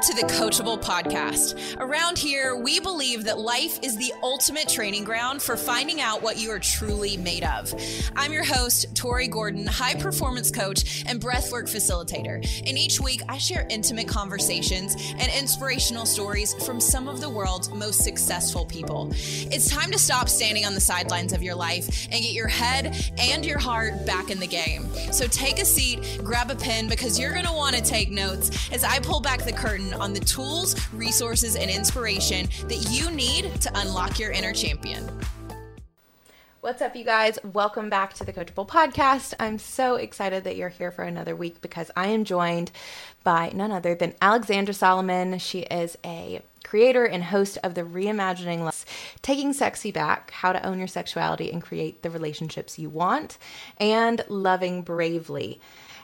To the Coachable Podcast. Around here, we believe that life is the ultimate training ground for finding out what you are truly made of. I'm your host, Tori Gordon, high performance coach and breathwork facilitator. And each week, I share intimate conversations and inspirational stories from some of the world's most successful people. It's time to stop standing on the sidelines of your life and get your head and your heart back in the game. So take a seat, grab a pen, because you're going to want to take notes as I pull back the curtain on the tools, resources, and inspiration that you need to unlock your inner champion. What's up, you guys? Welcome back to the Coachable Podcast. I'm so excited that you're here for another week because I am joined by none other than Alexandra Solomon. She is a creator and host of the Reimagining Love, Taking Sexy Back How to Own Your Sexuality and Create the Relationships You Want, and Loving Bravely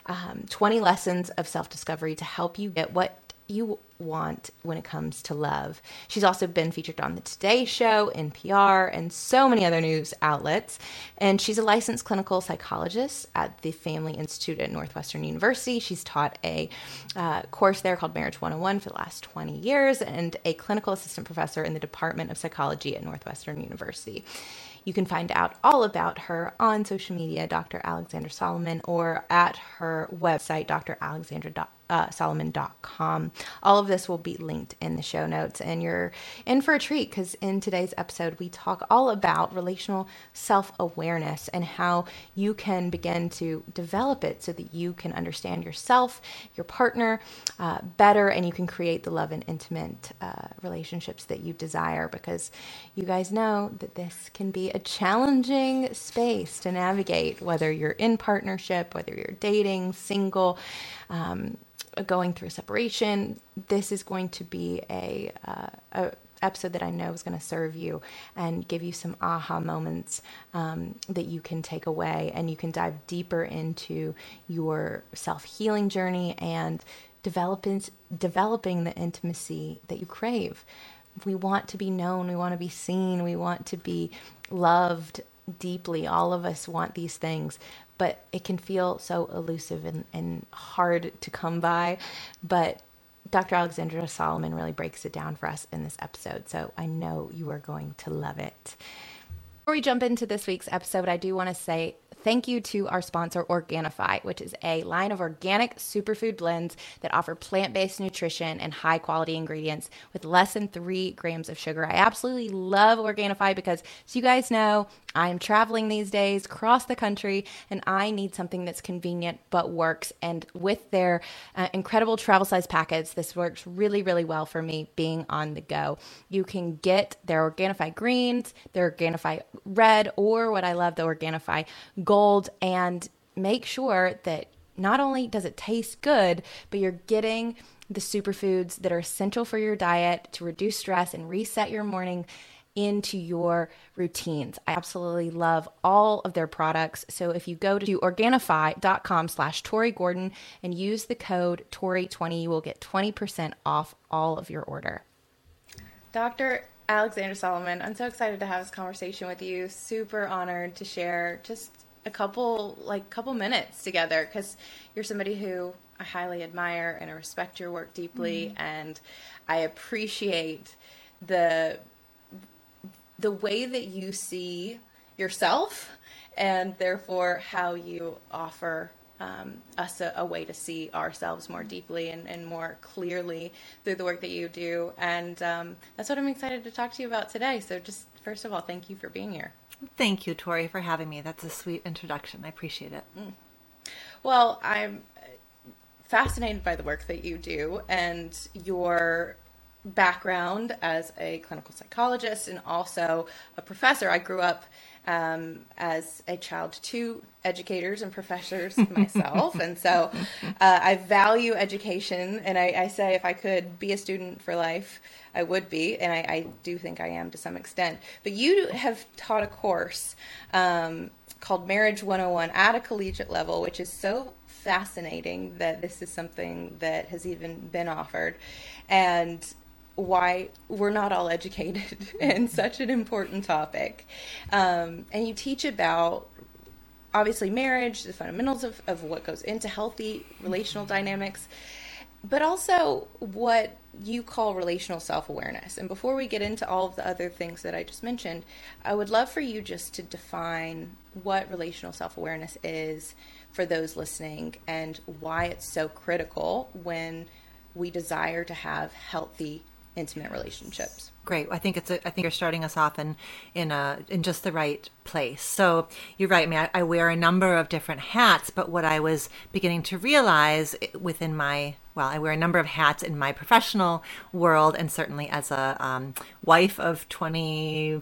um, 20 Lessons of Self Discovery to help you get what you want when it comes to love. She's also been featured on the Today Show, NPR, and so many other news outlets. And she's a licensed clinical psychologist at the Family Institute at Northwestern University. She's taught a uh, course there called Marriage 101 for the last 20 years and a clinical assistant professor in the Department of Psychology at Northwestern University. You can find out all about her on social media, Dr. Alexandra Solomon, or at her website, dralexandra.com uh, solomon.com. All of this will be linked in the show notes, and you're in for a treat because in today's episode, we talk all about relational self awareness and how you can begin to develop it so that you can understand yourself, your partner uh, better, and you can create the love and intimate uh, relationships that you desire because you guys know that this can be a challenging space to navigate, whether you're in partnership, whether you're dating, single. Um, going through separation, this is going to be a, uh, a episode that I know is going to serve you and give you some aha moments um, that you can take away, and you can dive deeper into your self healing journey and developing developing the intimacy that you crave. We want to be known, we want to be seen, we want to be loved deeply. All of us want these things, but it can feel so elusive and, and hard to come by. But Dr. Alexandra Solomon really breaks it down for us in this episode. So I know you are going to love it. Before we jump into this week's episode, I do want to say thank you to our sponsor, Organifi, which is a line of organic superfood blends that offer plant based nutrition and high quality ingredients with less than three grams of sugar. I absolutely love Organifi because, as you guys know, I'm traveling these days across the country and I need something that's convenient but works. And with their uh, incredible travel size packets, this works really, really well for me being on the go. You can get their Organifi greens, their Organifi red, or what I love, the Organifi gold, and make sure that not only does it taste good, but you're getting the superfoods that are essential for your diet to reduce stress and reset your morning into your routines. I absolutely love all of their products. So if you go to organifi.com slash Tori Gordon and use the code Tori20, you will get 20% off all of your order. Dr. Alexandra Solomon, I'm so excited to have this conversation with you. Super honored to share just a couple like couple minutes together because you're somebody who I highly admire and I respect your work deeply mm-hmm. and I appreciate the the way that you see yourself and therefore how you offer um, us a, a, way to see ourselves more deeply and, and, more clearly through the work that you do. And um, that's what I'm excited to talk to you about today. So, just first of all, thank you for being here. Thank you, Tori, for having me. That's a sweet introduction. I appreciate it. Mm. Well, I'm fascinated by the work that you do and your background as a clinical psychologist and also a professor. I grew up um, as a child to educators and professors myself. and so uh, I value education. And I, I, say if I could be a student for life, I would be. And I, I do think I am to some extent. But you have taught a course um, called Marriage 101 at a collegiate level, which is so fascinating that this is something that has even been offered. And why we're not all educated in such an important topic. Um, and you teach about obviously marriage, the fundamentals of, of what goes into healthy relational dynamics, but also what you call relational self awareness. And before we get into all of the other things that I just mentioned, I would love for you just to define what relational self awareness is for those listening and why it's so critical when we desire to have healthy intimate relationships. Great. I think it's. A, I think you're starting us off in in a in just the right place. So you're right. I mean, I, I wear a number of different hats, but what I was beginning to realize within my well, I wear a number of hats in my professional world, and certainly as a um, wife of twenty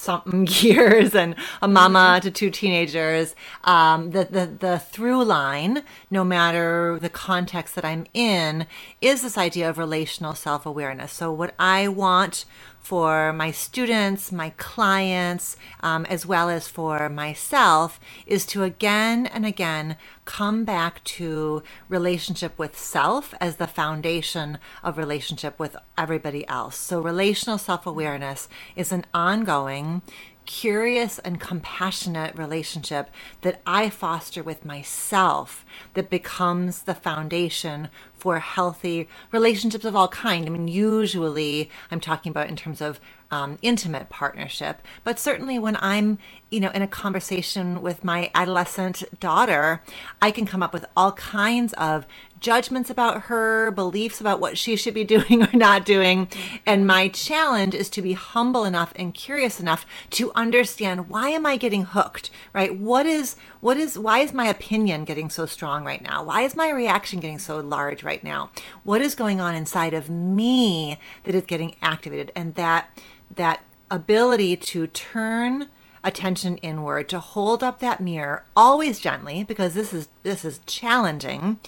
something years and a mama to two teenagers. Um, the, the, the through line, no matter the context that I'm in, is this idea of relational self awareness. So, what I want for my students, my clients, um, as well as for myself, is to again and again come back to relationship with self as the foundation of relationship with everybody else. So, relational self awareness is an ongoing, curious and compassionate relationship that I foster with myself that becomes the foundation for healthy relationships of all kind. I mean, usually I'm talking about in terms of um, intimate partnership, but certainly when I'm, you know, in a conversation with my adolescent daughter, I can come up with all kinds of judgments about her, beliefs about what she should be doing or not doing. And my challenge is to be humble enough and curious enough to understand why am I getting hooked, right? What is, what is, why is my opinion getting so strong right now? Why is my reaction getting so large right now? What is going on inside of me that is getting activated? And that, that ability to turn attention inward to hold up that mirror always gently because this is this is challenging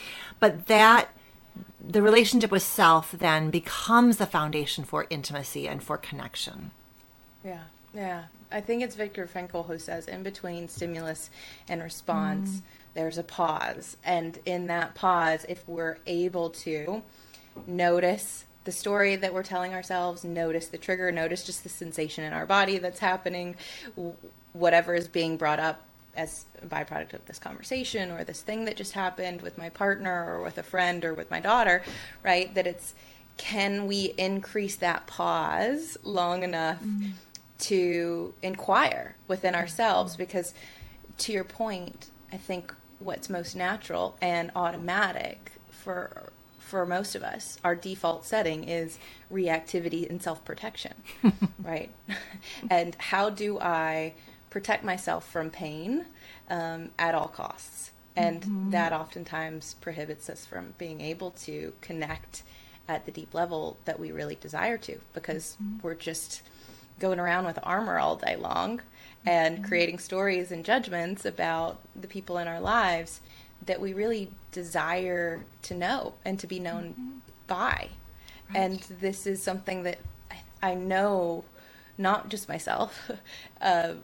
but that the relationship with self then becomes the foundation for intimacy and for connection. Yeah yeah. I think it's viktor frankl who says in between stimulus and response mm. there's a pause. And in that pause if we're able to notice the story that we're telling ourselves, notice the trigger, notice just the sensation in our body that's happening, whatever is being brought up as a byproduct of this conversation or this thing that just happened with my partner or with a friend or with my daughter, right? That it's can we increase that pause long enough mm-hmm. to inquire within ourselves? Because to your point, I think what's most natural and automatic for for most of us, our default setting is reactivity and self protection, right? and how do I protect myself from pain um, at all costs? And mm-hmm. that oftentimes prohibits us from being able to connect at the deep level that we really desire to because mm-hmm. we're just going around with armor all day long and mm-hmm. creating stories and judgments about the people in our lives that we really desire to know and to be known mm-hmm. by. Right. And this is something that I, I know, not just myself, uh,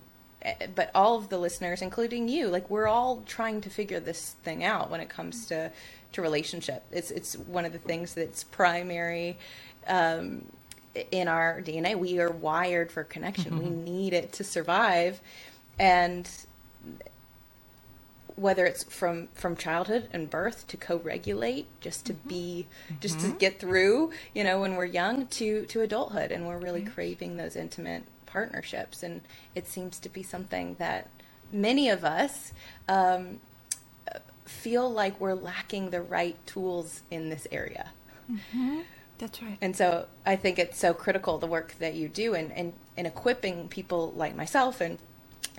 but all of the listeners, including you, like we're all trying to figure this thing out when it comes to to relationship. It's it's one of the things that's primary um, in our DNA. We are wired for connection. Mm-hmm. We need it to survive, and whether it's from from childhood and birth to co-regulate just to mm-hmm. be just mm-hmm. to get through you know when we're young to to adulthood and we're really right. craving those intimate partnerships and it seems to be something that many of us um, feel like we're lacking the right tools in this area mm-hmm. that's right and so i think it's so critical the work that you do and and, and equipping people like myself and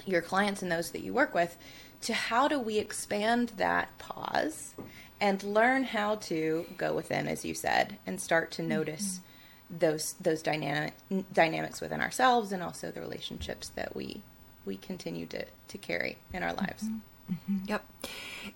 your clients and those that you work with to how do we expand that pause and learn how to go within, as you said, and start to notice mm-hmm. those those dynamic dynamics within ourselves and also the relationships that we we continue to to carry in our lives. Mm-hmm. Mm-hmm. Yep.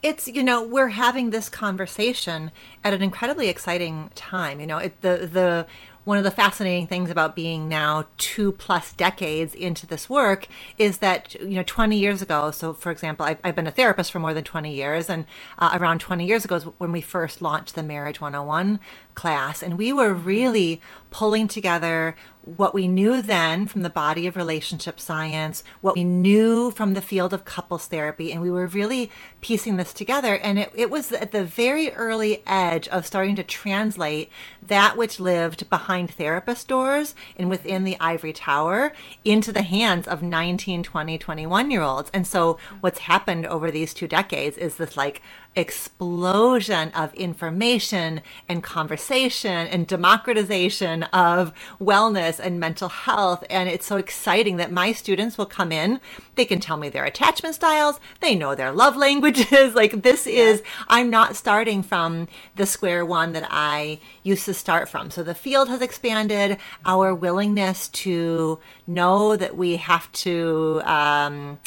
It's, you know, we're having this conversation at an incredibly exciting time. You know, it, the, the, one of the fascinating things about being now two plus decades into this work is that you know 20 years ago so for example i've, I've been a therapist for more than 20 years and uh, around 20 years ago is when we first launched the marriage 101 class and we were really pulling together what we knew then from the body of relationship science, what we knew from the field of couples therapy, and we were really piecing this together. And it, it was at the very early edge of starting to translate that which lived behind therapist doors and within the ivory tower into the hands of 19, 20, 21 year olds. And so what's happened over these two decades is this like explosion of information and conversation and democratization of wellness and mental health. And it's so exciting that my students will come in. They can tell me their attachment styles. They know their love languages. like this yeah. is, I'm not starting from the square one that I used to start from. So the field has expanded. Our willingness to know that we have to, um,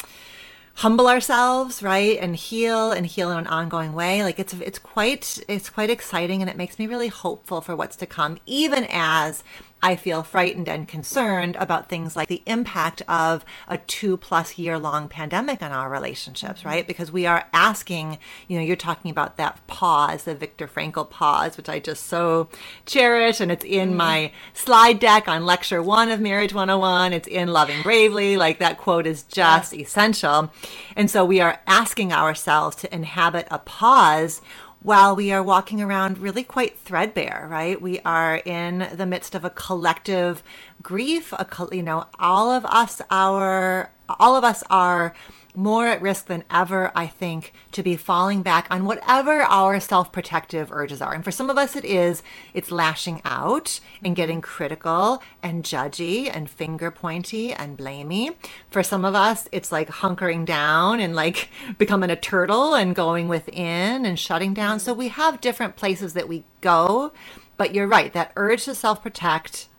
humble ourselves, right, and heal and heal in an ongoing way. Like it's it's quite it's quite exciting, and it makes me really hopeful for what's to come, even as I feel frightened and concerned about things like the impact of a two plus year long pandemic on our relationships, right? Because we are asking, you know, you're talking about that pause, the Viktor Frankl pause, which I just so cherish. And it's in mm-hmm. my slide deck on lecture one of Marriage 101. It's in Loving Bravely. Like that quote is just essential. And so we are asking ourselves to inhabit a pause while we are walking around really quite threadbare, right? We are in the midst of a collective grief, a, you know, all of us, our, all of us are more at risk than ever, I think, to be falling back on whatever our self protective urges are. And for some of us, it is, it's lashing out and getting critical and judgy and finger pointy and blamey. For some of us, it's like hunkering down and like becoming a turtle and going within and shutting down. So we have different places that we go. But you're right, that urge to self protect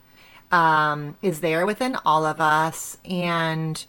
um, is there within all of us. And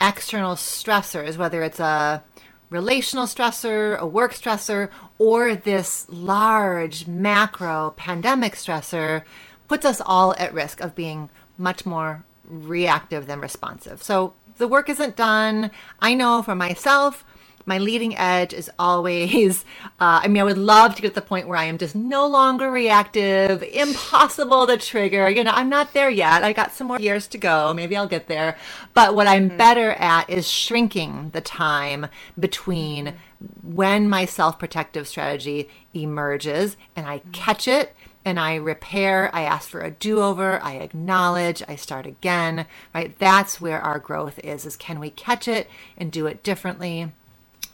external stressors, whether it's a relational stressor, a work stressor, or this large macro pandemic stressor, puts us all at risk of being much more reactive than responsive. So the work isn't done. I know for myself, my leading edge is always, uh, I mean, I would love to get to the point where I am just no longer reactive, impossible to trigger. You know, I'm not there yet. I got some more years to go. Maybe I'll get there. But what I'm mm-hmm. better at is shrinking the time between when my self protective strategy emerges and I catch it and I repair, I ask for a do-over, I acknowledge, I start again, right? That's where our growth is is can we catch it and do it differently?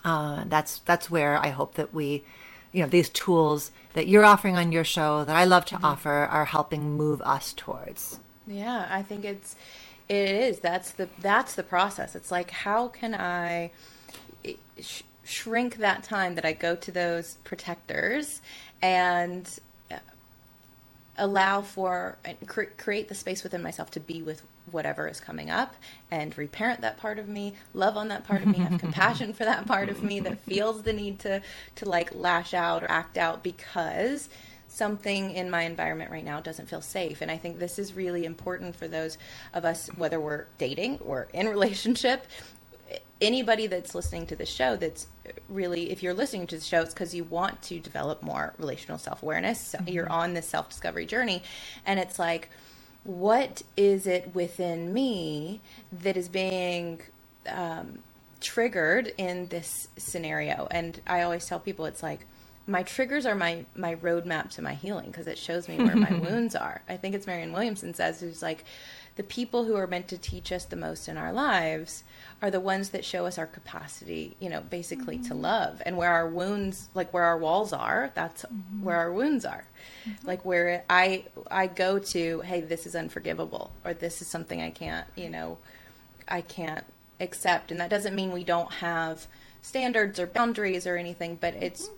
Uh, that's that's where I hope that we, you know, these tools that you're offering on your show that I love to mm-hmm. offer are helping move us towards. Yeah, I think it's it is. That's the that's the process. It's like how can I sh- shrink that time that I go to those protectors and uh, allow for and cre- create the space within myself to be with whatever is coming up and reparent that part of me, love on that part of me, have compassion for that part of me that feels the need to to like lash out or act out because something in my environment right now doesn't feel safe. And I think this is really important for those of us, whether we're dating or in relationship. Anybody that's listening to the show, that's really, if you're listening to the show, it's because you want to develop more relational self awareness. So mm-hmm. You're on this self discovery journey. And it's like, what is it within me that is being um, triggered in this scenario. And I always tell people it's like my triggers are my my roadmap to my healing because it shows me where my wounds are. I think it's Marianne Williamson says who's like the people who are meant to teach us the most in our lives are the ones that show us our capacity, you know, basically mm-hmm. to love and where our wounds, like where our walls are, that's mm-hmm. where our wounds are. Mm-hmm. Like where I I go to, hey, this is unforgivable or this is something I can't, you know, I can't accept and that doesn't mean we don't have standards or boundaries or anything, but it's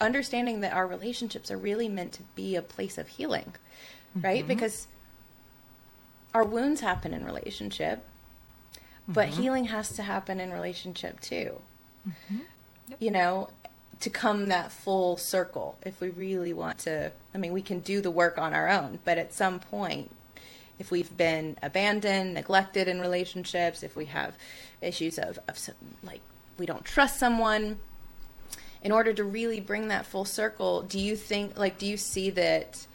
understanding that our relationships are really meant to be a place of healing, right? Mm-hmm. Because our wounds happen in relationship, but mm-hmm. healing has to happen in relationship too. Mm-hmm. Yep. You know, to come that full circle if we really want to. I mean, we can do the work on our own, but at some point, if we've been abandoned, neglected in relationships, if we have issues of, of some, like we don't trust someone, in order to really bring that full circle, do you think, like, do you see that?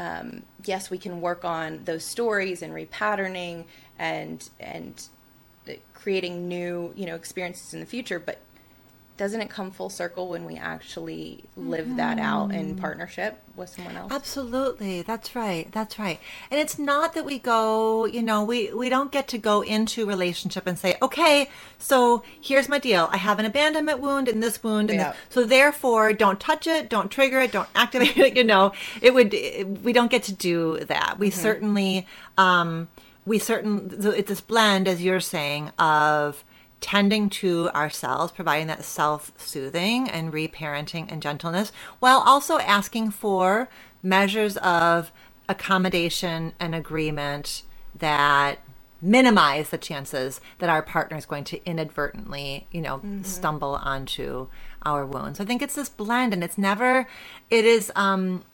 Um, yes, we can work on those stories and repatterning and and creating new, you know, experiences in the future. But doesn't it come full circle when we actually live mm-hmm. that out in mm-hmm. partnership with someone else absolutely that's right that's right and it's not that we go you know we we don't get to go into relationship and say okay so here's my deal i have an abandonment wound and this wound and yeah. this, so therefore don't touch it don't trigger it don't activate it you know it would we don't get to do that we mm-hmm. certainly um we certain it's this blend as you're saying of tending to ourselves, providing that self soothing and reparenting and gentleness, while also asking for measures of accommodation and agreement that minimize the chances that our partner is going to inadvertently, you know, mm-hmm. stumble onto our wounds. I think it's this blend and it's never it is um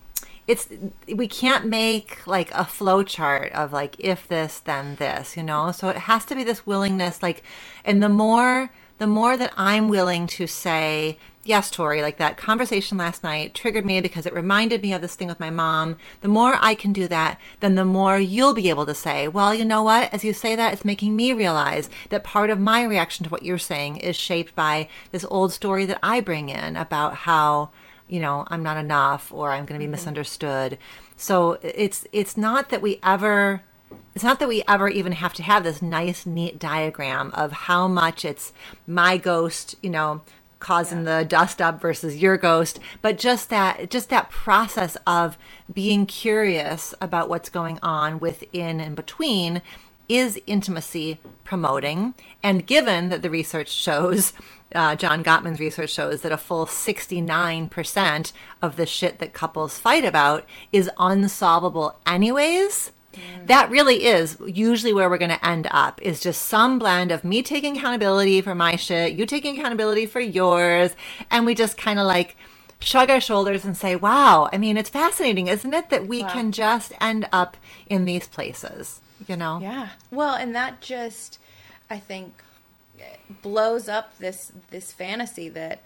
it's we can't make like a flow chart of like if this then this you know? So it has to be this willingness like and the more the more that i'm willing to say yes tori like that conversation last night triggered me because it reminded me of this thing with my mom. The more i can do that then the more you'll be able to say well you know what? As you say that it's making me realize that part of my reaction to what you're saying is shaped by this old story that i bring in about how you know i'm not enough or i'm going to be mm-hmm. misunderstood so it's it's not that we ever it's not that we ever even have to have this nice neat diagram of how much it's my ghost you know causing yeah. the dust up versus your ghost but just that just that process of being curious about what's going on within and between is intimacy promoting and given that the research shows uh, John Gottman's research shows that a full 69% of the shit that couples fight about is unsolvable anyways. Mm. That really is usually where we're going to end up is just some blend of me taking accountability for my shit, you taking accountability for yours, and we just kind of like shrug our shoulders and say, "Wow, I mean, it's fascinating, isn't it that we wow. can just end up in these places?" You know? Yeah. Well, and that just I think blows up this this fantasy that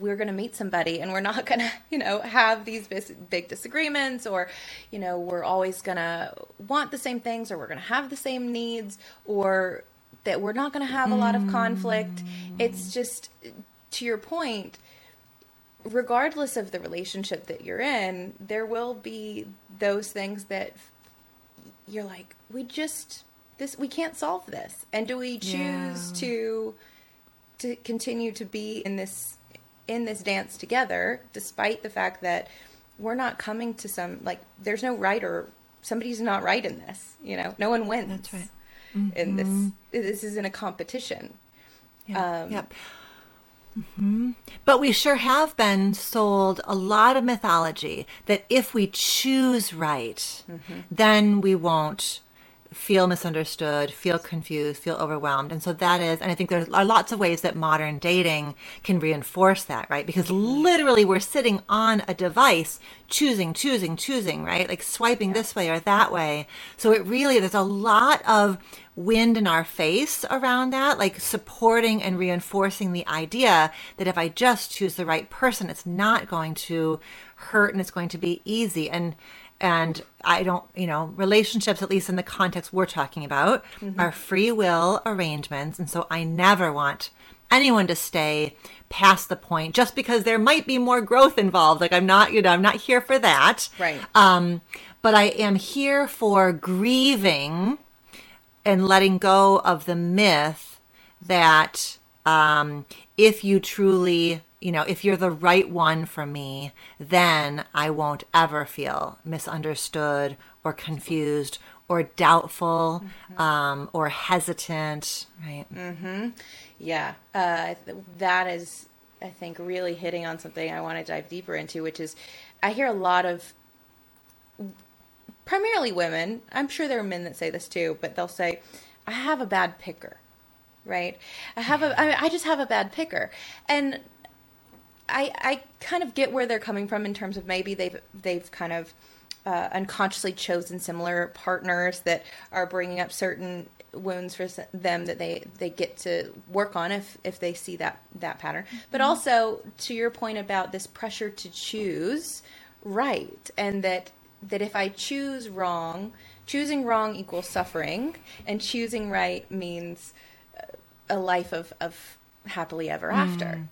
we're going to meet somebody and we're not going to you know have these big disagreements or you know we're always going to want the same things or we're going to have the same needs or that we're not going to have a lot of mm. conflict it's just to your point regardless of the relationship that you're in there will be those things that you're like we just this we can't solve this and do we choose yeah. to to continue to be in this in this dance together despite the fact that we're not coming to some like there's no right or somebody's not right in this you know no one wins that's right mm-hmm. in this mm-hmm. this isn't a competition yeah. Um, yep Mm-hmm. But we sure have been sold a lot of mythology that if we choose right, mm-hmm. then we won't feel misunderstood, feel confused, feel overwhelmed. And so that is, and I think there are lots of ways that modern dating can reinforce that, right? Because literally we're sitting on a device choosing, choosing, choosing, right? Like swiping this way or that way. So it really, there's a lot of wind in our face around that, like supporting and reinforcing the idea that if I just choose the right person, it's not going to hurt and it's going to be easy. And, and I don't, you know, relationships, at least in the context we're talking about, mm-hmm. are free will arrangements. And so I never want anyone to stay past the point just because there might be more growth involved. Like I'm not, you know, I'm not here for that. Right. Um, but I am here for grieving and letting go of the myth that um, if you truly, you know, if you're the right one for me, then I won't ever feel misunderstood or confused or doubtful Mm-hmm. um, or hesitant, right? Yeah, uh, that is, I think, really hitting on something I want to dive deeper into, which is I hear a lot of primarily women. I'm sure there are men that say this too, but they'll say, I have a bad picker, right? I have a, I, I just have a bad picker. And I, I kind of get where they're coming from in terms of maybe they've, they've kind of uh, unconsciously chosen similar partners that are bringing up certain wounds for them that they they get to work on if if they see that that pattern. But also to your point about this pressure to choose right and that that if i choose wrong choosing wrong equals suffering and choosing right means uh, a life of of happily ever after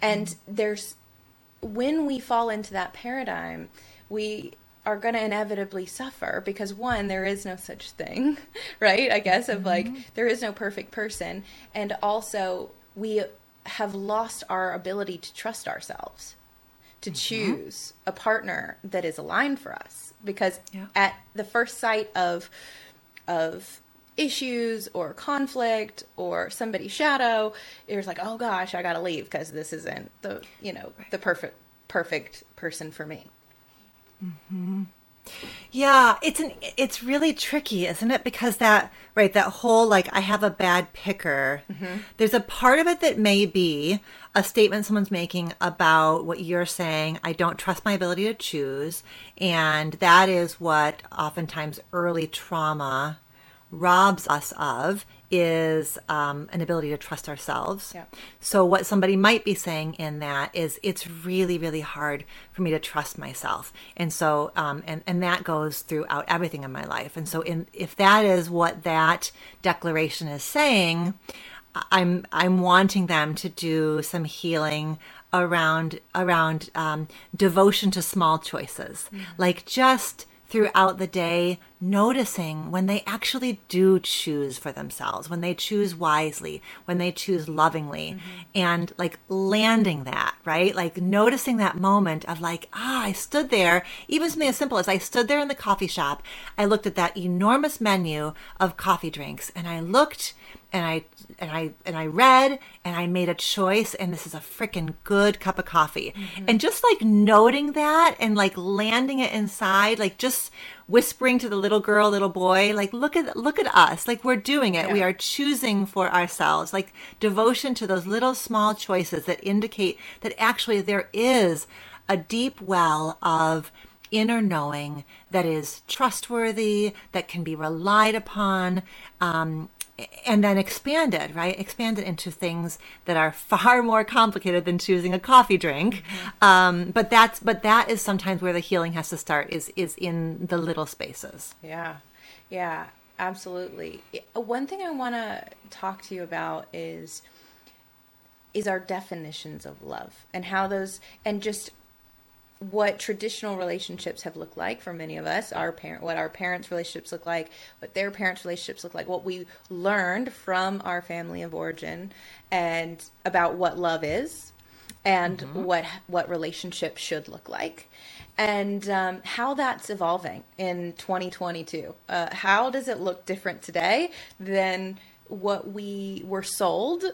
and there's when we fall into that paradigm, we are going to inevitably suffer because one, there is no such thing, right? I guess of like mm-hmm. there is no perfect person, and also we have lost our ability to trust ourselves, to mm-hmm. choose a partner that is aligned for us because Yeah. at the first sight of of issues or conflict or somebody's shadow you're like oh gosh i gotta leave because this isn't the you know the perfect perfect person for me mm-hmm. Yeah, it's an it's really tricky, isn't it? Because that right, that whole like I have a bad picker. Mm-hmm. There's a part of it that may be a statement someone's making about what you're saying. I don't trust my ability to choose, and that is what oftentimes early trauma robs us of is um, an ability to trust ourselves. Yeah. So what somebody might be saying in that is it's really really hard for me to trust myself. And so um and and that goes throughout everything in my life. And so in if that is what that declaration is saying, I'm I'm wanting them to do some healing around around um, devotion to small choices. Like just throughout the day noticing when they actually do choose for themselves when they choose wisely when they choose lovingly and like landing that right? Like noticing that moment of like ah i stood there even something as simple as i stood there in the coffee shop i looked at that enormous menu of coffee drinks and i looked and I and I and I read and I made a choice and this is a freaking good cup of coffee. And just like noting that and like landing it inside, like just whispering to the little girl, little boy, like look at look at us. Like we're doing it. We are choosing for ourselves. Like devotion to those little small choices that indicate that actually there is a deep well of inner knowing that is trustworthy, that can be relied upon, um, and then expanded, right? Expanded into things that are far more complicated than choosing a coffee drink. Um, but that's but that is sometimes where the healing has to start is is in the little spaces. Yeah, yeah, absolutely. One thing I want to talk to you about is is our definitions of love and how those and just what traditional relationships have looked like for many of us our parent what our parents relationships look like what their parents relationships look like what we learned from our family of origin and about what love is and what what relationship should look like and um, how that's evolving in 2022 uh, how does it look different today than what we were sold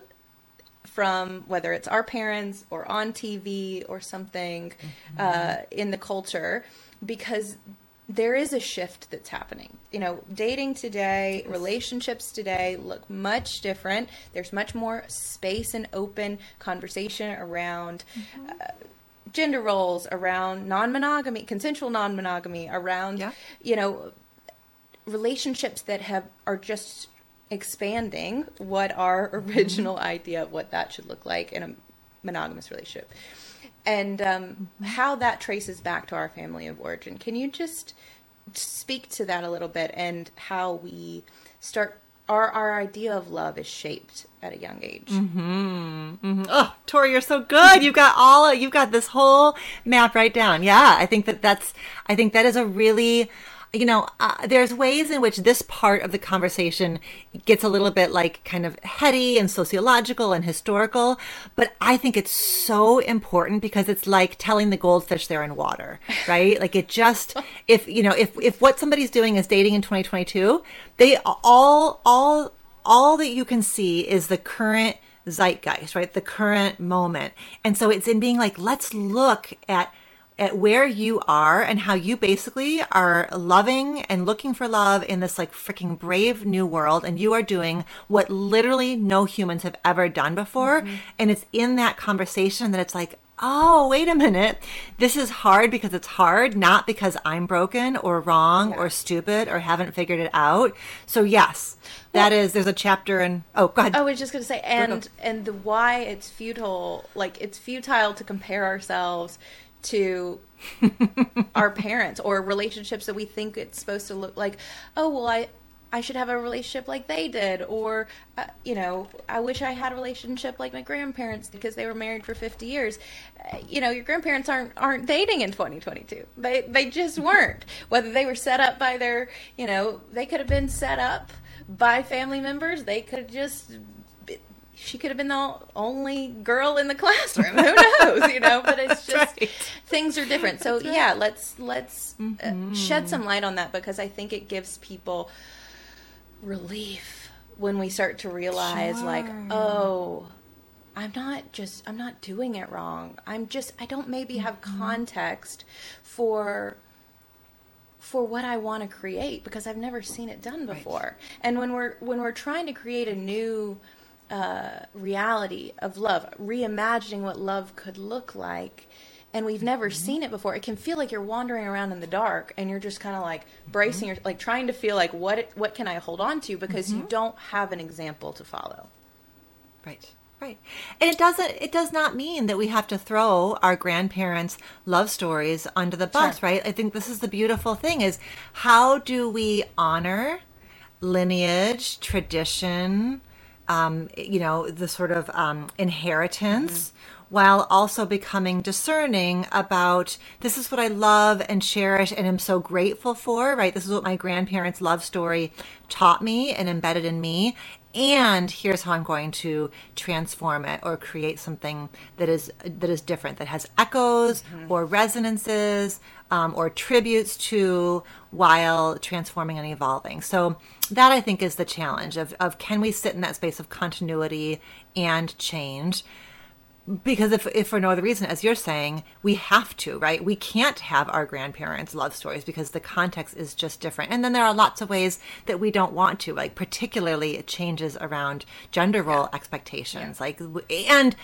from whether it's our parents or on TV or something uh, in the culture, because there is a shift that's happening. You know, dating today, relationships today look much different. There's much more space and open conversation around. Uh, gender roles around non-monogamy consensual non-monogamy around Yeah. you know relationships that have are just expanding what our original idea of what that should look like in a monogamous relationship and um, how that traces back to our family of origin can you just speak to that a little bit and how we start our our idea of love is shaped at a young age. Oh, Tori, you're so good. You've got all, you've got this whole map right down. Yeah, I think that that's, I think that is a really, you know, uh, there's ways in which this part of the conversation gets a little bit like kind of heady and sociological and historical, but I think it's so important because it's like telling the goldfish they're in water, right? like it just, if, you know, if, if what somebody's doing is dating in 2022, they all, all, all that you can see is the current zeitgeist, right? The current moment. And so it's in being like, let's look at at where you are and how you basically are loving and looking for love in this like freaking brave new world and you are doing what literally no humans have ever done before. Mm-hmm. And it's in that conversation that it's like oh wait a minute. This is hard because it's hard not because i'm broken or wrong or stupid or haven't figured it out. So yes that is there's a chapter in oh go ahead. I was just gonna say, and and the why it's futile, like it's futile to compare ourselves to our parents or relationships that we think it's supposed to look like. Oh well, I I should have a relationship like they did, or uh, you know, I wish I had a relationship like my grandparents because they were married for fifty years. Uh, you know, your grandparents aren't aren't dating in twenty twenty two. They they just weren't. Whether they were set up by their, you know, they could have been set up by family members. They could have just she could have been the only girl in the classroom. Who knows, you know? But it's just right. things are different. So yeah, let's let's uh, shed some light on that because I think it gives people relief when we start to realize like, oh, I'm not just I'm not doing it wrong. I'm just I don't maybe have context for for what I want to create because I've never seen it done before. And when we're when we're trying to create a new uh, reality of love, reimagining what love could look like, and we've never mm-hmm. seen it before, it can feel like you're wandering around in the dark and you're just kind of like mm-hmm. bracing, your, like trying to feel like what what can I hold on to because you mm-hmm. don't have an example to follow. Right. Right. And it doesn't it does not mean that we have to throw our grandparents' love stories under the bus, Sure. right? I think this is the beautiful thing is how do we honor lineage, tradition, um, you know, the sort of um, inheritance while also becoming discerning about this is what I love and cherish and am so grateful for, right? This is what my grandparents' love story taught me and embedded in me. And here's how I'm going to transform it or create something that is that is different, that has echoes or resonances um, or tributes to while transforming and evolving. So that I think is the challenge of, of can we sit in that space of continuity and change? because if, if for no other reason as you're saying we have to right? We can't have our grandparents love stories because the context is just different. And then there are lots of ways that we don't want to like particularly it changes around gender role expectations. Like and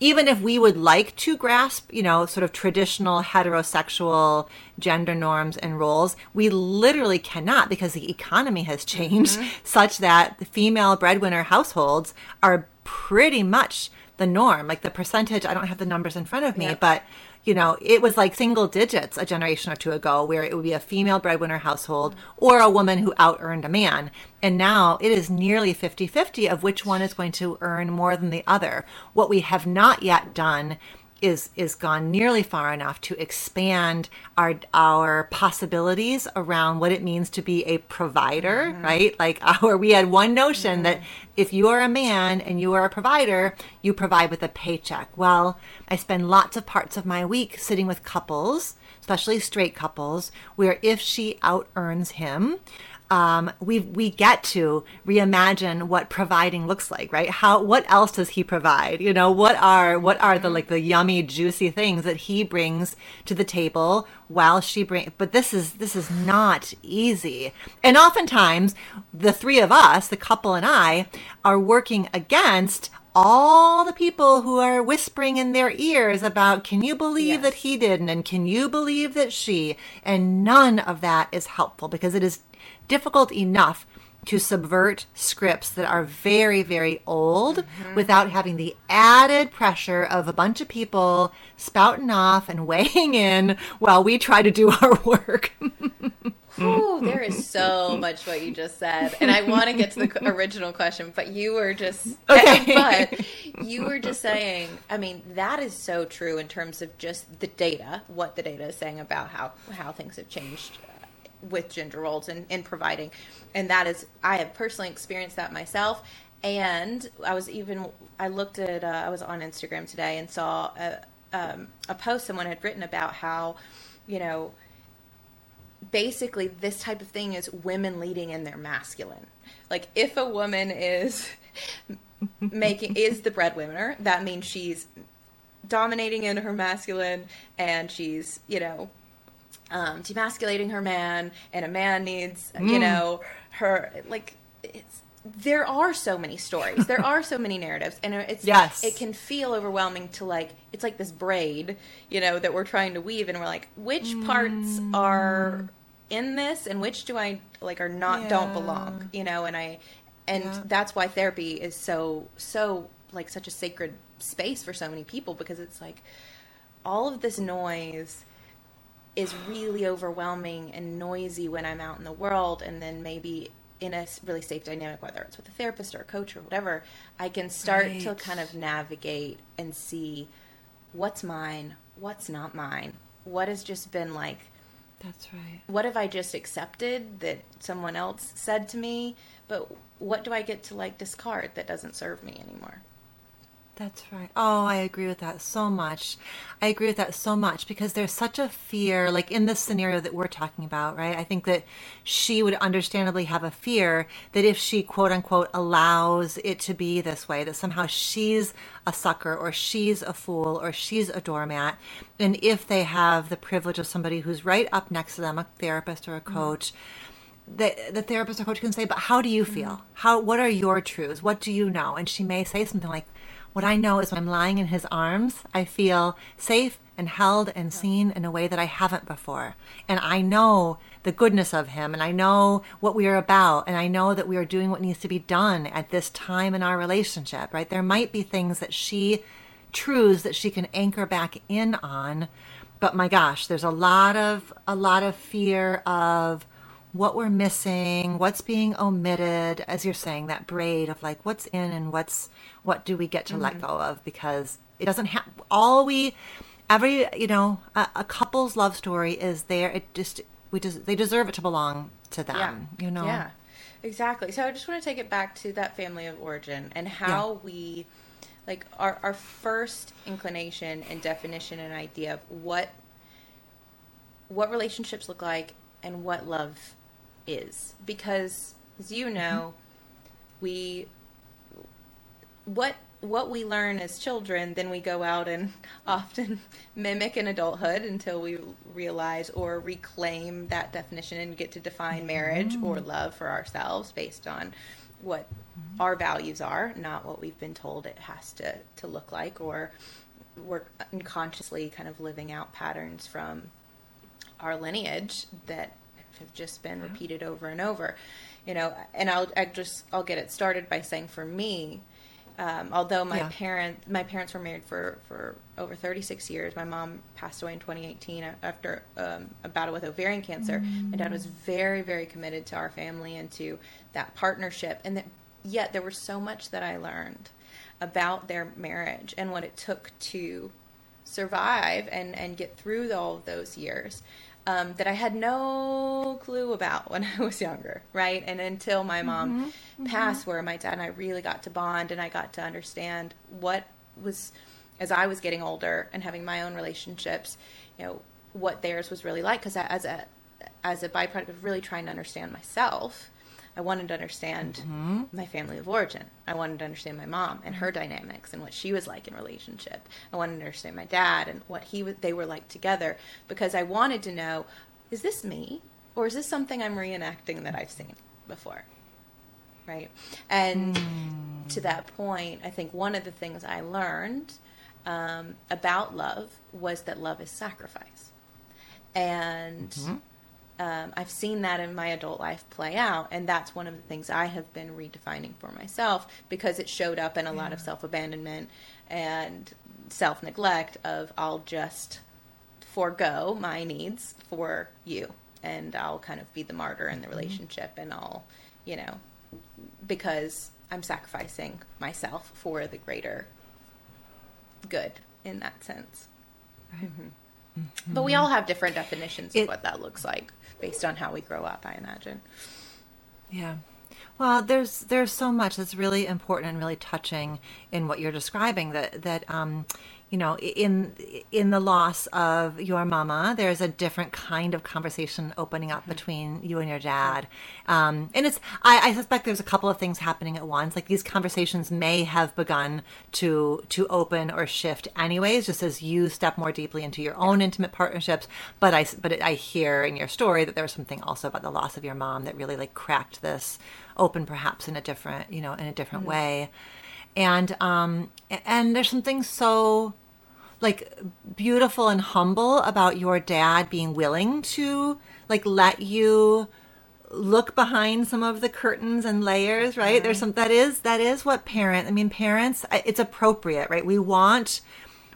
even if we would like to grasp you know sort of traditional heterosexual gender norms and roles we literally cannot because the economy has changed mm-hmm. such that the female breadwinner households are pretty much the norm. Like the percentage, I don't have the numbers in front of me, but you know, it was like single digits a generation or two ago where it would be a female breadwinner household or a woman who out earned a man. And now it is nearly 50 50 of which one is going to earn more than the other. What we have not yet done is is gone nearly far enough to expand our our possibilities around what it means to be a provider mm-hmm. right? Like our we had one notion mm-hmm. that if you are a man and you are a provider you provide with a paycheck. Well i spend lots of parts of my week sitting with couples especially straight couples where if she out earns him um, we we get to reimagine what providing looks like, right? How what else does he provide? You know, what are what are the like the yummy, juicy things that he brings to the table while she bring? But this is this is not easy, and oftentimes the three of us, the couple and I, are working against all the people who are whispering in their ears about can you believe that he didn't and can you believe that she and none of that is helpful because it is difficult enough to subvert scripts that are very, very old mm-hmm. without having the added pressure of a bunch of people spouting off and weighing in while we try to do our work. Ooh, there is so much what you just said, and I want to get to the original question, but you were just okay. but you were just saying. I mean, that is so true in terms of just the data, what the data is saying about how how things have changed with gender roles and in providing, and that is I have personally experienced that myself. And I was even I looked at uh, I was on Instagram today and saw a, um, a post someone had written about how you know basically this type of thing is women leading in their masculine. Like if a woman is making is the breadwinner, that means she's dominating in her masculine and she's, you know, um, demasculating her man and a man needs, mm. you know, her like it's there are so many stories there are so many narratives and it's yes it can feel overwhelming to like it's like this braid you know that we're trying to weave and we're like which mm. parts are in this and which do i like are not yeah. don't belong you know and i and yeah. that's why therapy is so so like such a sacred space for so many people because it's like all of this noise is really overwhelming and noisy when i'm out in the world and then maybe in a really safe dynamic, whether it's with a therapist or a coach or whatever, I can start right. to kind of navigate and see what's mine, what's not mine, what has just been like. That's right. What have I just accepted that someone else said to me? But what do I get to like discard that doesn't serve me anymore? That's right. Oh, I agree with that so much. I agree with that so much because there's such a fear, like in this scenario that we're talking about, right? I think that she would understandably have a fear that if she, quote unquote, allows it to be this way, that somehow she's a sucker or she's a fool or she's a doormat. And if they have the privilege of somebody who's right up next to them, a therapist or a coach, mm-hmm. the, the therapist or coach can say, but how do you feel? Mm-hmm. How, what are your truths? What do you know? And she may say something like, what I know is when I'm lying in his arms, I feel safe and held and seen in a way that I haven't before. And I know the goodness of him and I know what we are about and I know that we are doing what needs to be done at this time in our relationship, right? There might be things that she truths that she can anchor back in on, but my gosh, there's a lot of a lot of fear of what we're missing, what's being omitted, as you're saying, that braid of like what's in and what's what do we get to mm-hmm. let go of because it doesn't have all we every you know a, a, couple's love story is there it just we just they deserve it to belong to them yeah. you know yeah exactly so i just want to take it back to that family of origin and how yeah. we like our, our first inclination and definition and idea of what what relationships look like and what love is because as you know mm-hmm. we what what we learn as children then we go out and often mimic in adulthood until we realize or reclaim that definition and get to define marriage mm-hmm. or love for ourselves based on what mm-hmm. our values are not what we've been told it has to to look like or we're unconsciously kind of living out patterns from our lineage that have just been repeated over and over. You know, and I'll I just I'll get it started by saying for me, um, although my yeah. parent my parents were married for for over 36 years. My mom passed away in 2018 after um, a battle with ovarian cancer. Mm. My dad was very very committed to our family and to that partnership, and that yet there was so much that I learned about their marriage and what it took to survive and and get through all of those years um, that I had no clue about when I was younger, right? And until my mom mm-hmm. mm-hmm. passed, where my dad and I really got to bond and I got to understand what was, as I was getting older and having my own relationships, you know, what theirs was really like. Because as a as a byproduct of really trying to understand myself, I wanted to understand mm-hmm. my family of origin. I wanted to understand my mom and her dynamics and what she was like in relationship. I wanted to understand my dad and what he they were like together because I wanted to know is this me or is this something I'm reenacting that I've seen before? Right. And mm. to that point, I think one of the things I learned um, about love was that love is sacrifice. And mm-hmm um, I've seen that in my adult life play out, and that's one of the things I have been redefining for myself because it showed up in a yeah. lot of self abandonment and self neglect. Of I'll just forego my needs for you, and I'll kind of be the martyr in the relationship and I'll, you know, because I'm sacrificing myself for the greater good in that sense. Mm-hmm. But we all have different definitions of It- what that looks like based on how we grow up, I imagine. Yeah. Well, there's there's so much that's really important and really touching in what you're describing that that um you know in in the loss of your mama there's a different kind of conversation opening up between you and your dad. Um, and it's I, I suspect there's a couple of things happening at once. Like these conversations may have begun to to open or shift anyways just as you step more deeply into your own intimate partnerships. But i but i hear in your story that there was something also about the loss of your mom that really like cracked this open perhaps in a different you know in a different way and um and there's something so like beautiful and humble about your dad being willing to like let you look behind some of the curtains and layers right? There's some that is that is what parent i mean parents it's appropriate right? We want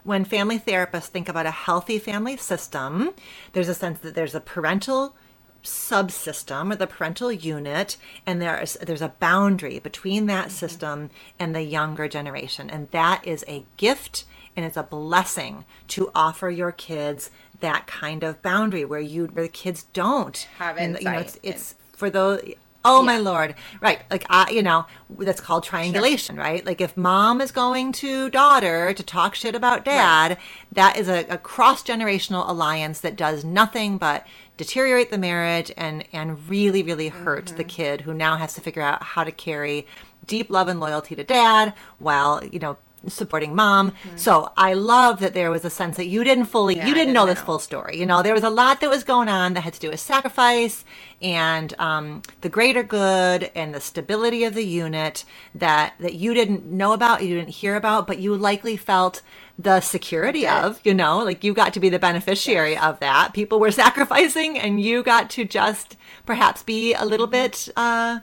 when family therapists think about a healthy family system there's a sense that there's a parental subsystem or the parental unit and there's there's a boundary between that mm-hmm. system and the younger generation. And that is a gift and it's a blessing to offer your kids that kind of boundary where you where the kids don't. Have and, you know it's insight it's for those oh my lord. Right. Like i you know that's called triangulation right? Like if mom is going to daughter to talk shit about dad that is a, a cross-generational alliance that does nothing but deteriorate the marriage and and really really hurt the kid who now has to figure out how to carry deep love and loyalty to dad while you know supporting mom. So i love that there was a sense that you didn't fully Yeah, you didn't didn't know this know. full story. You know there was a lot that was going on that had to do with sacrifice and um, the greater good and the stability of the unit that that you didn't know about you didn't hear about but you likely felt the security of you know like you got to be the beneficiary of that people were sacrificing and you got to just perhaps be a little bit uh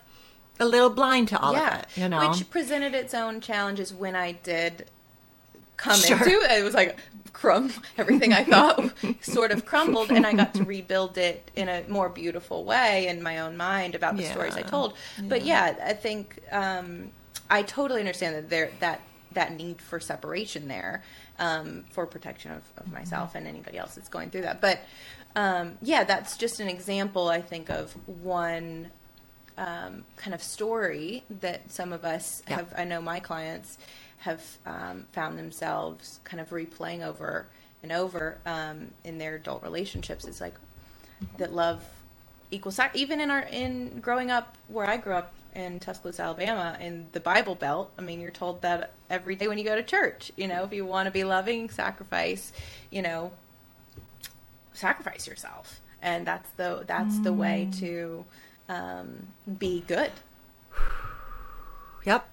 a little blind to all of it you know Which presented its own challenges when I did come Sure. into it. It was like crumb everything I thought sort of crumbled and I got to rebuild it in a more beautiful way in my own mind about the stories I Yeah. told. But yeah, I think um, I totally understand that there that that need for separation there um, for protection of, of myself and anybody else that's going through that. But um, yeah, that's just an example I think of one um, kind of story that some of us Yeah. have. I know my clients have um, found themselves kind of replaying over and over um, in their adult relationships. It's like that love equals even in our in growing up where I grew up in Tuscaloosa, Alabama, in the Bible Belt. I mean, you're told that every day when you go to church. You know, if you want to be loving, sacrifice. You know, sacrifice yourself, and that's the that's the way to um, be good. Yep.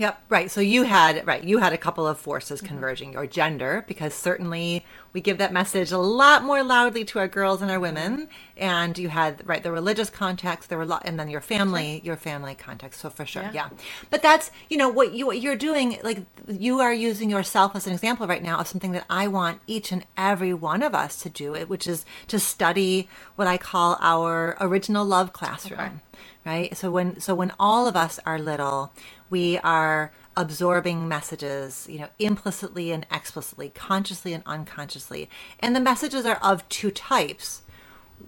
Yep. Right. So you had right. You had a couple of forces mm-hmm. converging. Your gender, because certainly we give that message a lot more loudly to our girls and our mm-hmm. women. And you had right the religious context. There were a lot, and then your family, your family context. So for sure, Yeah. yeah. But that's you know what you what you're doing. Like you are using yourself as an example right now of something that I want each and every one of us to do. It, which is to study what I call our original love classroom Okay. right so when so when all of us are little we are absorbing messages you know implicitly and explicitly consciously and unconsciously. And the messages are of two types.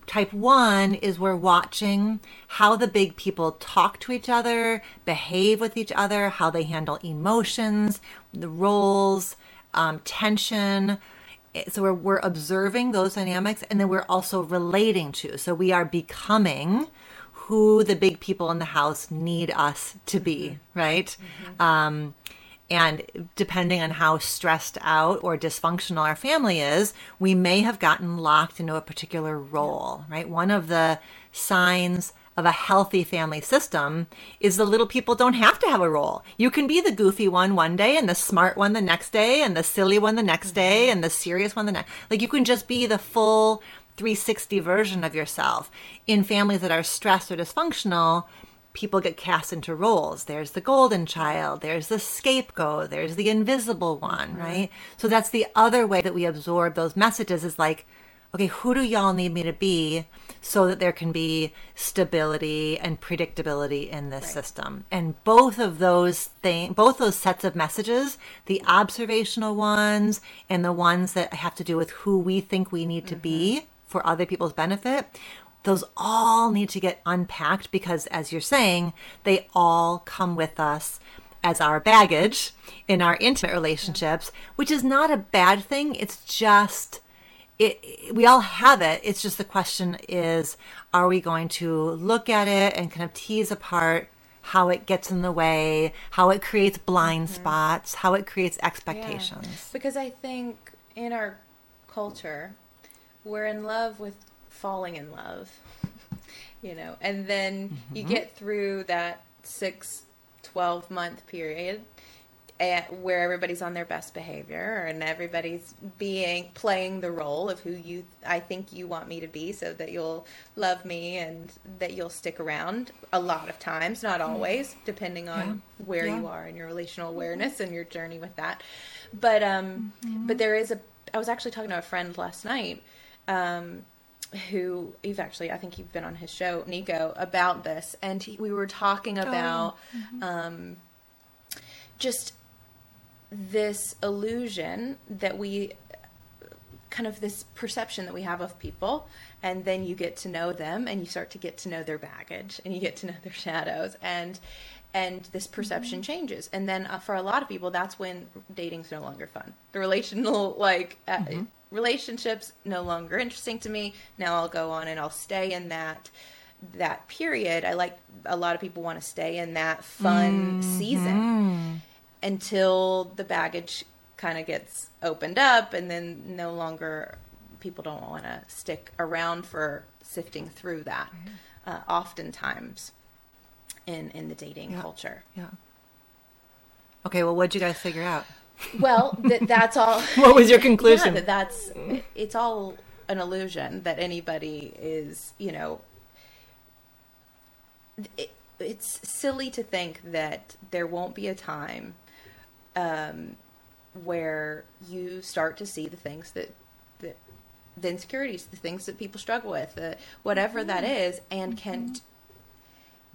Type one is we're watching how the big people talk to each other behave with each other how they handle emotions the roles um, tension. So we're, we're observing those dynamics and then we're also relating to. So we are becoming who the big people in the house need us to be mm-hmm. right? Mm-hmm. Um, and depending on how stressed out or dysfunctional our family is we may have gotten locked into a particular role right? One of the signs of a healthy family system is the little people don't have to have a role. You can be the goofy one one day and the smart one the next day and the silly one the next day mm-hmm. and the serious one the next. Like you can just be the full 360 version of yourself. In families that are stressed or dysfunctional, people get cast into roles. There's the golden child, there's the scapegoat, there's the invisible one, right? So that's the other way that we absorb those messages is like okay, who do y'all need me to be so that there can be stability and predictability in this right. system? And both of those things, both those sets of messages, the observational ones and the ones that have to do with who we think we need to mm-hmm. be for other people's benefit, those all need to get unpacked because, as you're saying, they all come with us as our baggage in our intimate relationships, which is not a bad thing. It's just it, we all have it. It's just the question is, are we going to look at it and kind of tease apart how it gets in the way, how it creates blind mm-hmm. spots, how it creates expectations? Yeah. Because I think in our culture, we're in love with falling in love, you know, and then mm-hmm. you get through that six, 12 month period where everybody's on their best behavior and everybody's being playing the role of who you I think you want me to be so that you'll love me and that you'll stick around a lot of times not mm-hmm. always depending on yeah. where yeah. you are in your relational awareness and your journey with that but um mm-hmm. but there is a I was actually talking to a friend last night um who you've actually I think you've been on his show Nico about this and he, we were talking oh, about oh. mm-hmm. um just this illusion that we kind of this perception that we have of people and then you get to know them and you start to get to know their baggage and you get to know their shadows and and this perception mm-hmm. changes and then uh, for a lot of people that's when dating's no longer fun the relational like uh, mm-hmm. Relationships no longer interesting to me. Now i'll go on and i'll stay in that that period. I like a lot of people want to stay in that fun mm-hmm. season until the baggage kind of gets opened up and then no longer people don't want to stick around for sifting through that uh, oftentimes in in the dating yeah. culture. Yeah. Okay well what'd you guys figure out well th- that's all what was your conclusion yeah, that that's it's all an illusion that anybody is you know it, it's silly to think that there won't be a time um, where you start to see the things that that the insecurities, the things that people struggle with, the, whatever mm-hmm. that is, and mm-hmm. can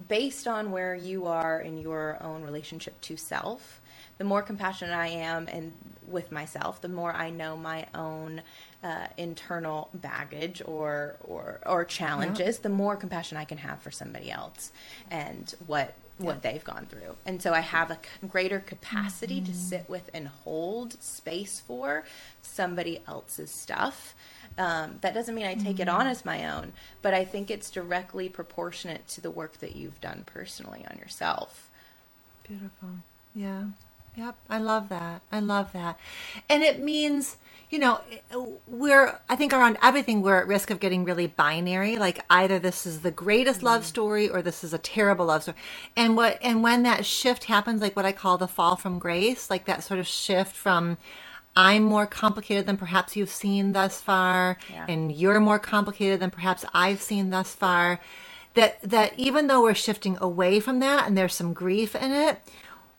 based on where you are in your own relationship to self the more compassionate i am and with myself the more i know my own uh, internal baggage or or or challenges yeah. the more compassion i can have for somebody else and what what they've gone through. And so I have a greater capacity mm-hmm. to sit with and hold space for somebody else's stuff. Um, that doesn't mean I take mm-hmm. it on as my own, but I think it's directly proportionate to the work that you've done personally on yourself. Beautiful. Yeah. Yep. I love that. I love that. And it means you know, we're, I think around everything, we're at risk of getting really binary. Like either this is the greatest love mm-hmm. story or this is a terrible love story. And what, and when that shift happens, like what I call the fall from grace, like that sort of shift from, I'm more complicated than perhaps you've seen thus far, yeah. and you're more complicated than perhaps I've seen thus far. That, that even though we're shifting away from that and there's some grief in it,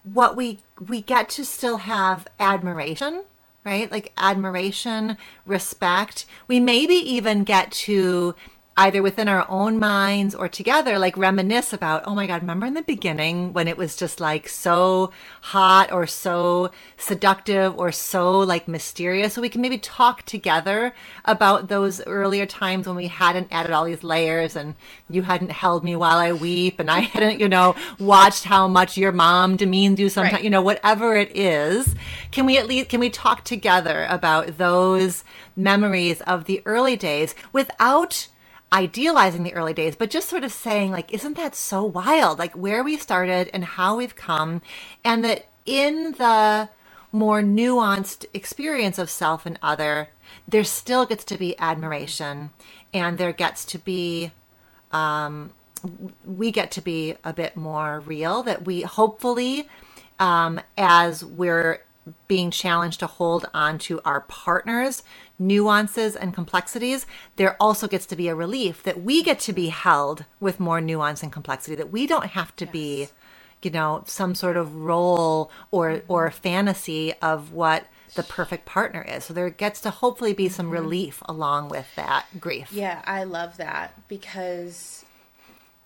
what we, we get to still have admiration right? Like admiration, respect. We maybe even get to either within our own minds or together, like reminisce about, oh my God, remember in the beginning when it was just like so hot or so seductive or so like mysterious? So we can maybe talk together about those earlier times when we hadn't added all these layers and you hadn't held me while I weep and I hadn't, you know, watched how much your mom demeans you sometimes, right. you know, whatever it is. Can we at least, can we talk together about those memories of the early days without idealizing the early days, but just sort of saying, like, isn't that so wild? Like, where we started and how we've come, and that in the more nuanced experience of self and other, there still gets to be admiration, and there gets to be, um, we get to be a bit more real, that we hopefully, um, as we're being challenged to hold on to our partners nuances and complexities, there also gets to be a relief that we get to be held with more nuance and complexity, that we don't have to yes. be, you know, some sort of role or or fantasy of what the perfect partner is. So there gets to hopefully be some mm-hmm. relief along with that grief. Yeah, I love that because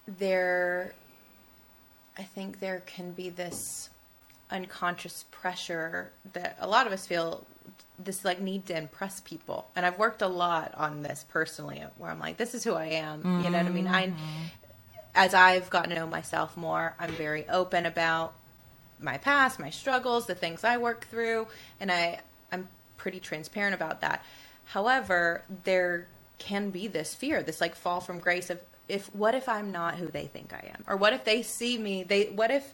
there, I think there can be this unconscious pressure that a lot of us feel this like need to impress people. And i've worked a lot on this personally where i'm like this is who i am. You know what i mean? I mm-hmm. as i've gotten to know myself more i'm very open about my past my struggles the things i work through and i i'm pretty transparent about that. However there can be this fear this like fall from grace of if what if i'm not who they think i am? Or what if they see me they what if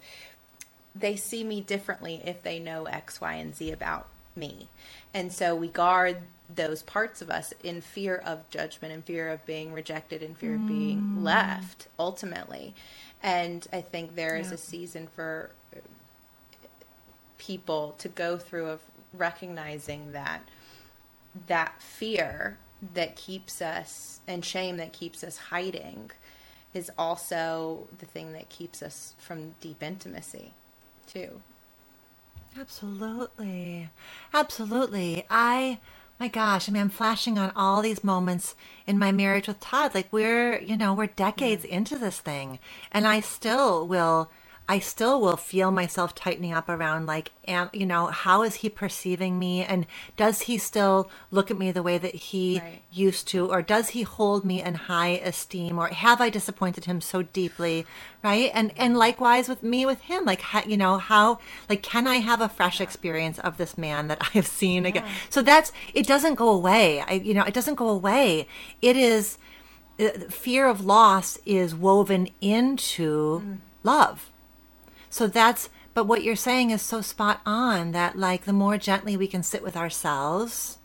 they see me differently if they know X, Y, and Z about me. And so we guard those parts of us in fear of judgment, in fear of being rejected, in fear of being mm. left ultimately. And I think there is Yeah. a season for people to go through of recognizing that that fear that keeps us and shame that keeps us hiding is also the thing that keeps us from deep intimacy too. Absolutely. Absolutely. I, my gosh, I mean, I'm flashing on all these moments in my marriage with Todd. Like, we're, you know, we're decades into this thing. And I still will, I still will feel myself tightening up around, like, am, you know, how is he perceiving me? And does he still look at me the way that he Right. used to? Or does he hold me in high esteem? Or have I disappointed him so deeply? Right. And, and likewise with me, with him, like, how, you know, how, like, can I have a fresh experience of this man that I have seen again? So that's, it doesn't go away. I, you know, it doesn't go away. It is, uh, fear of loss is woven into love. So that's, but what you're saying is so spot on that like the more gently we can sit with ourselves,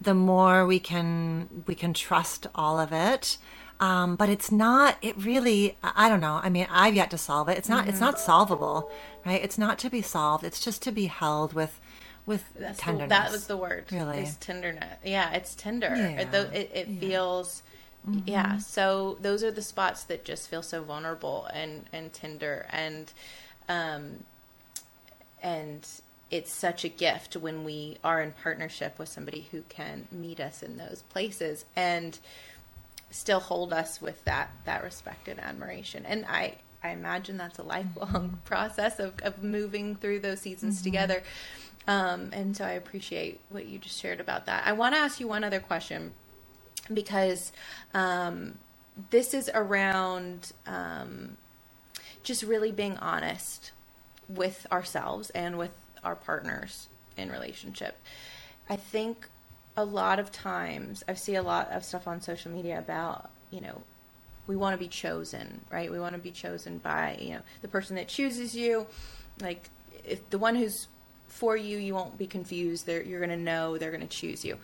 the more we can we can trust all of it. Um, but it's not. It really. I don't know. I mean, I've yet to solve it. It's not. It's not solvable, right? It's not to be solved. It's just to be held with, with That's the, tenderness. that was the word. Really. Is tenderness. Yeah, it's tender. Yeah. It, it, it feels. Yeah. So those are the spots that just feel so vulnerable and and tender and, um, and it's such a gift when we are in partnership with somebody who can meet us in those places and still hold us with that that respect and admiration. And i i imagine that's a lifelong process of, of moving through those seasons together. Um, and so i appreciate what you just shared about that. I want to ask you one other question because um, this is around um, just really being honest with ourselves and with our partners in relationship. I think a lot of times I see a lot of stuff on social media about, you know, we want to be chosen, right? We want to be chosen by, you know, the person that chooses you. Like if the one who's for you, you won't be confused. They're, you're going to know they're going to choose you.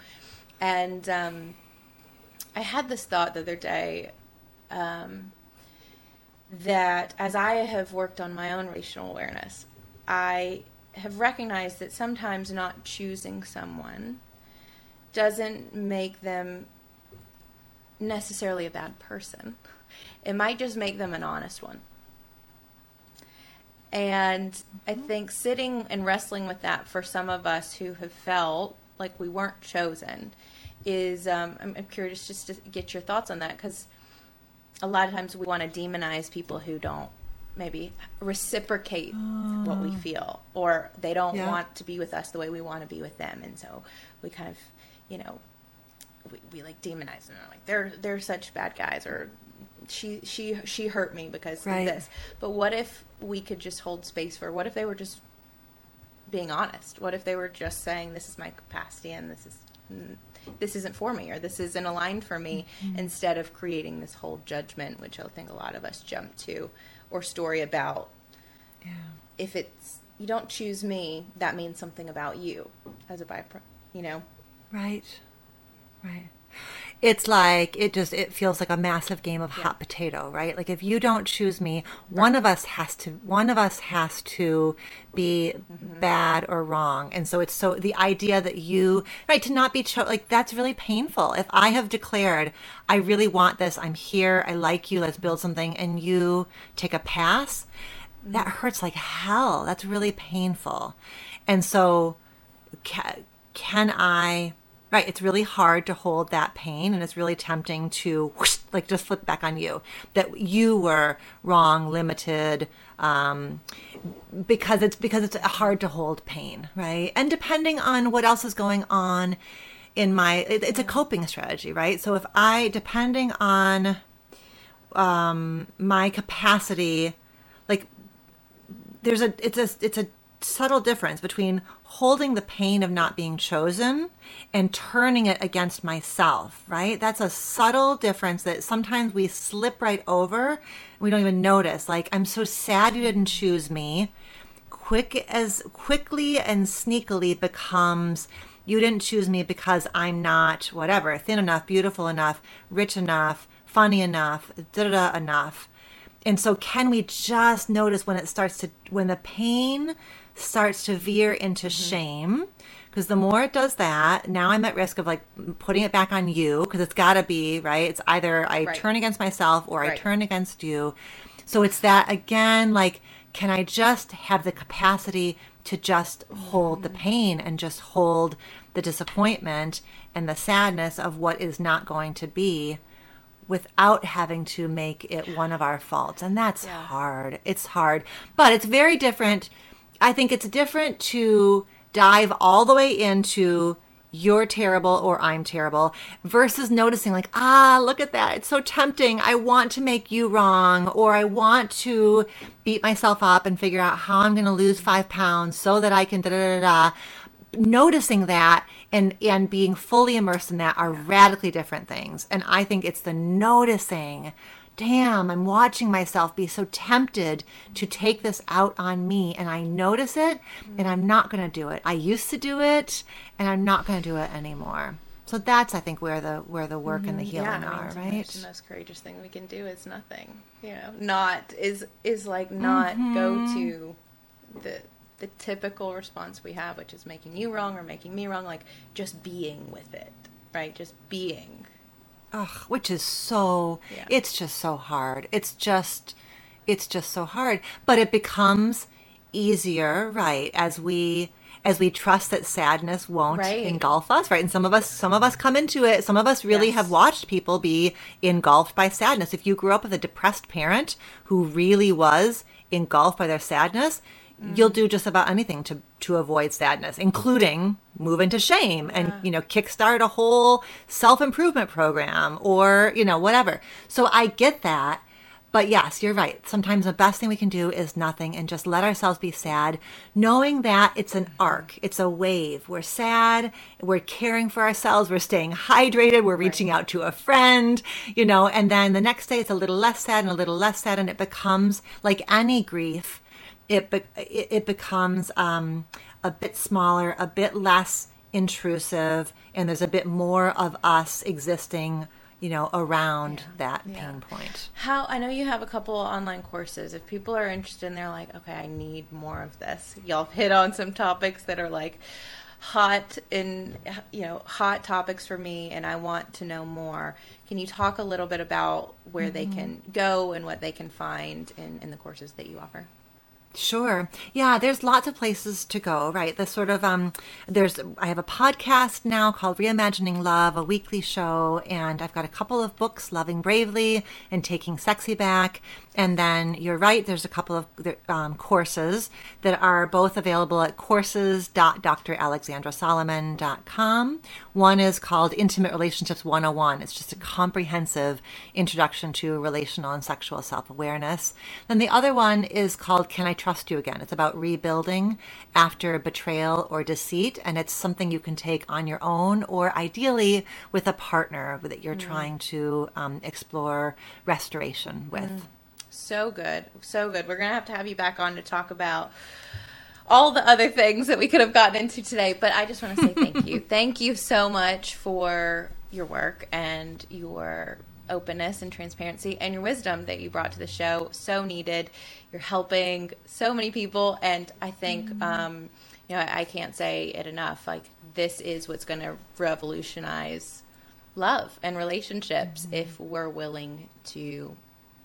And um, I had this thought the other day um, that as I have worked on my own relational awareness, I have recognized that sometimes not choosing someone doesn't make them necessarily a bad person. It might just make them an honest one. And I think sitting and wrestling with that for some of us who have felt like we weren't chosen is, um, I'm, curious just to get your thoughts on that because a lot of times we want to demonize people who don't maybe reciprocate what we ah. feel or they don't Yeah. want to be with us the way we want to be with them and so we kind of you know we, we like demonize them like they're they're such bad guys or she she she hurt me because Right. of this but what if we could just hold space for what if they were just being honest what if they were just saying this is my capacity and this is this isn't for me or this isn't aligned for me mm-hmm. instead of creating this whole judgment which i think a lot of us jump to or story about Yeah. if it's you don't choose me that means something about you as a byproduct you know Right. Right. It's like it just it feels like a massive game of hot potato, right? Like if you don't choose me, one of us has to one of us has to be mm-hmm. bad or wrong. And so it's so the idea that you right to not be cho- like that's really painful. If I have declared I really want this, I'm here, I like you, let's build something and you take a pass, that mm-hmm. hurts like hell. That's really painful. And so can, can I right it's really hard to hold that pain and it's really tempting to whoosh, like just flip back on you. That you were wrong limited um, because it's because it's hard to hold pain right? And depending on what else is going on in my it, it's a coping strategy right? So if i depending on um my capacity like there's a it's a it's a subtle difference between holding the pain of not being chosen and turning it against myself, right? That's a subtle difference that sometimes we slip right over. We don't even notice. Like, I'm so sad you didn't choose me. Quick as quickly and sneakily becomes you didn't choose me because I'm not whatever, thin enough, beautiful enough, rich enough, funny enough, da da enough. And so can we just notice when it starts to when the pain starts to veer into mm-hmm. shame because the more it does that now i'm at risk of like putting it back on you because it's got to be right it's either i right. turn against myself or right. i turn against you so it's that again like can i just have the capacity to just hold the mm-hmm. pain and just hold the disappointment and the sadness of what is not going to be without having to make it one of our faults and that's yeah. hard it's hard but it's very different I think it's different to dive all the way into you're terrible or I'm terrible versus noticing, like, ah, look at that. It's so tempting. I want to make you wrong, or I want to beat myself up and figure out how I'm going to lose five pounds so that I can da da da da. Noticing that and and being fully immersed in that are radically different things. And I think it's the noticing damn, I'm watching myself be so tempted to take this out on me. And I notice it and I'm not going to do it. I used to do it and I'm not going to do it anymore. So that's, I think, where the where the work mm-hmm. and the mm-hmm. healing yeah, are, right? The most courageous thing we can do is nothing. You know, not is is like not mm-hmm. go to the the typical response we have, which is making you wrong or making me wrong. Like just being with it, right? Just being Ugh, which is so yeah. it's just so hard. It's just it's just so hard. But it becomes easier, right, as we as we trust that sadness won't right. engulf us, right? And some of us some of us come into it. Some of us really yes. have watched people be engulfed by sadness. If you grew up with a depressed parent who really was engulfed by their sadness, mm. you'll do just about anything to to avoid sadness, including move into shame and you know kickstart a whole self-improvement program or you know whatever. So I get that. But yes, you're right. Sometimes the best thing we can do is nothing and just let ourselves be sad, knowing that it's an arc, it's a wave. We're sad, we're caring for ourselves, we're staying hydrated, we're reaching out to a friend, you know, and then the next day it's a little less sad and a little less sad, and it becomes like any grief it be- it, becomes um, a bit smaller, a bit less intrusive, and there's a bit more of us existing you know around yeah. that yeah. pain point how i know you have a couple online courses if people are interested and they're like okay i need more of this y'all hit on some topics that are like hot in you know hot topics for me and i want to know more can you talk a little bit about where mm-hmm. they can go and what they can find in, in the courses that you offer Sure. Yeah, there's lots of places to go, right? The sort of um there's I have a podcast now called Reimagining Love, a weekly show, and I've got a couple of books, Loving Bravely and Taking Sexy Back. And then you're right, there's a couple of um, courses that are both available at courses.dralexandrasolomon.com. One is called Intimate Relationships 101. It's just a comprehensive introduction to relational and sexual self awareness. Then the other one is called Can I Trust You Again? It's about rebuilding after betrayal or deceit. And it's something you can take on your own or ideally with a partner that you're mm. trying to um, explore restoration with. Mm. So good. So good. We're going to have to have you back on to talk about all the other things that we could have gotten into today. But I just want to say thank you. thank you so much for your work and your openness and transparency and your wisdom that you brought to the show. So needed. You're helping so many people. And I think, mm-hmm. um, you know, I can't say it enough. Like, this is what's going to revolutionize love and relationships mm-hmm. if we're willing to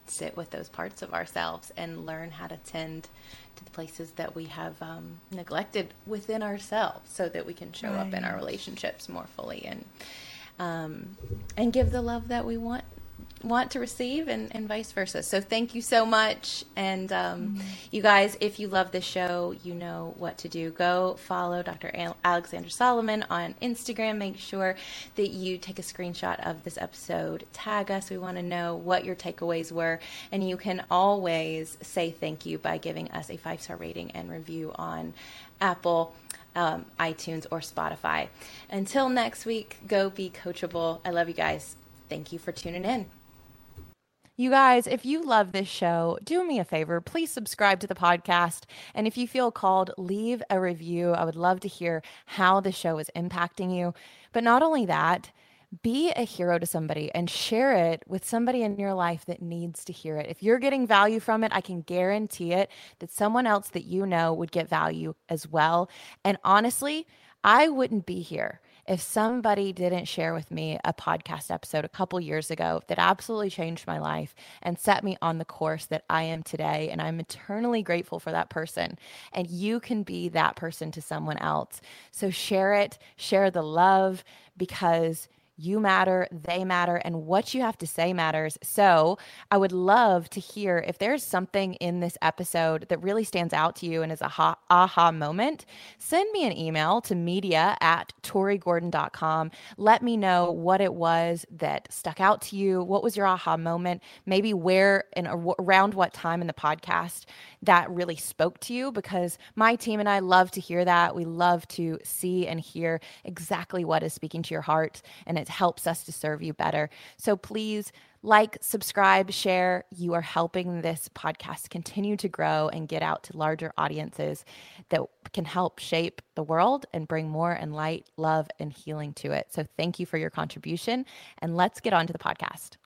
sit with those parts of ourselves and learn how to tend to the places that we have um, neglected within ourselves so that we can show right. up in our relationships more fully and um, and give the love that we want want to receive and, and vice versa. So thank you so much. And um, mm-hmm. you guys, if you love this show, you know what to do. Go follow Dr. Al- Alexandra Solomon on Instagram. Make sure that you take a screenshot of this episode. Tag us. We want to know what your takeaways were. And you can always say thank you by giving us a five star rating and review on Apple. Um, iTunes or Spotify. Until next week, go be coachable. I love you guys. Thank you for tuning in. You guys, if you love this show, do me a favor. Please subscribe to the podcast. And if you feel called, leave a review. I would love to hear how the show is impacting you. But not only that, be a hero to somebody and share it with somebody in your life that needs to hear it. If you're getting value from it, I can guarantee it that someone else that you know would get value as well. And honestly, I wouldn't be here if somebody didn't share with me a podcast episode a couple years ago that absolutely changed my life and set me on the course that I am today, and I'm eternally grateful for that person. And you can be that person to someone else. So share it, share the love because you matter, they matter, and what you have to say matters. So, I would love to hear if there's something in this episode that really stands out to you and is a ha- aha moment. Send me an email to media at torigordon.com. Let me know what it was that stuck out to you. What was your aha moment? Maybe where and around what time in the podcast that really spoke to you, because my team and I love to hear that. We love to see and hear exactly what is speaking to your heart. And it helps us to serve you better. So please like, subscribe, share. You are helping this podcast continue to grow and get out to larger audiences that can help shape the world and bring more and light, love, and healing to it. So thank you for your contribution. And let's get on to the podcast.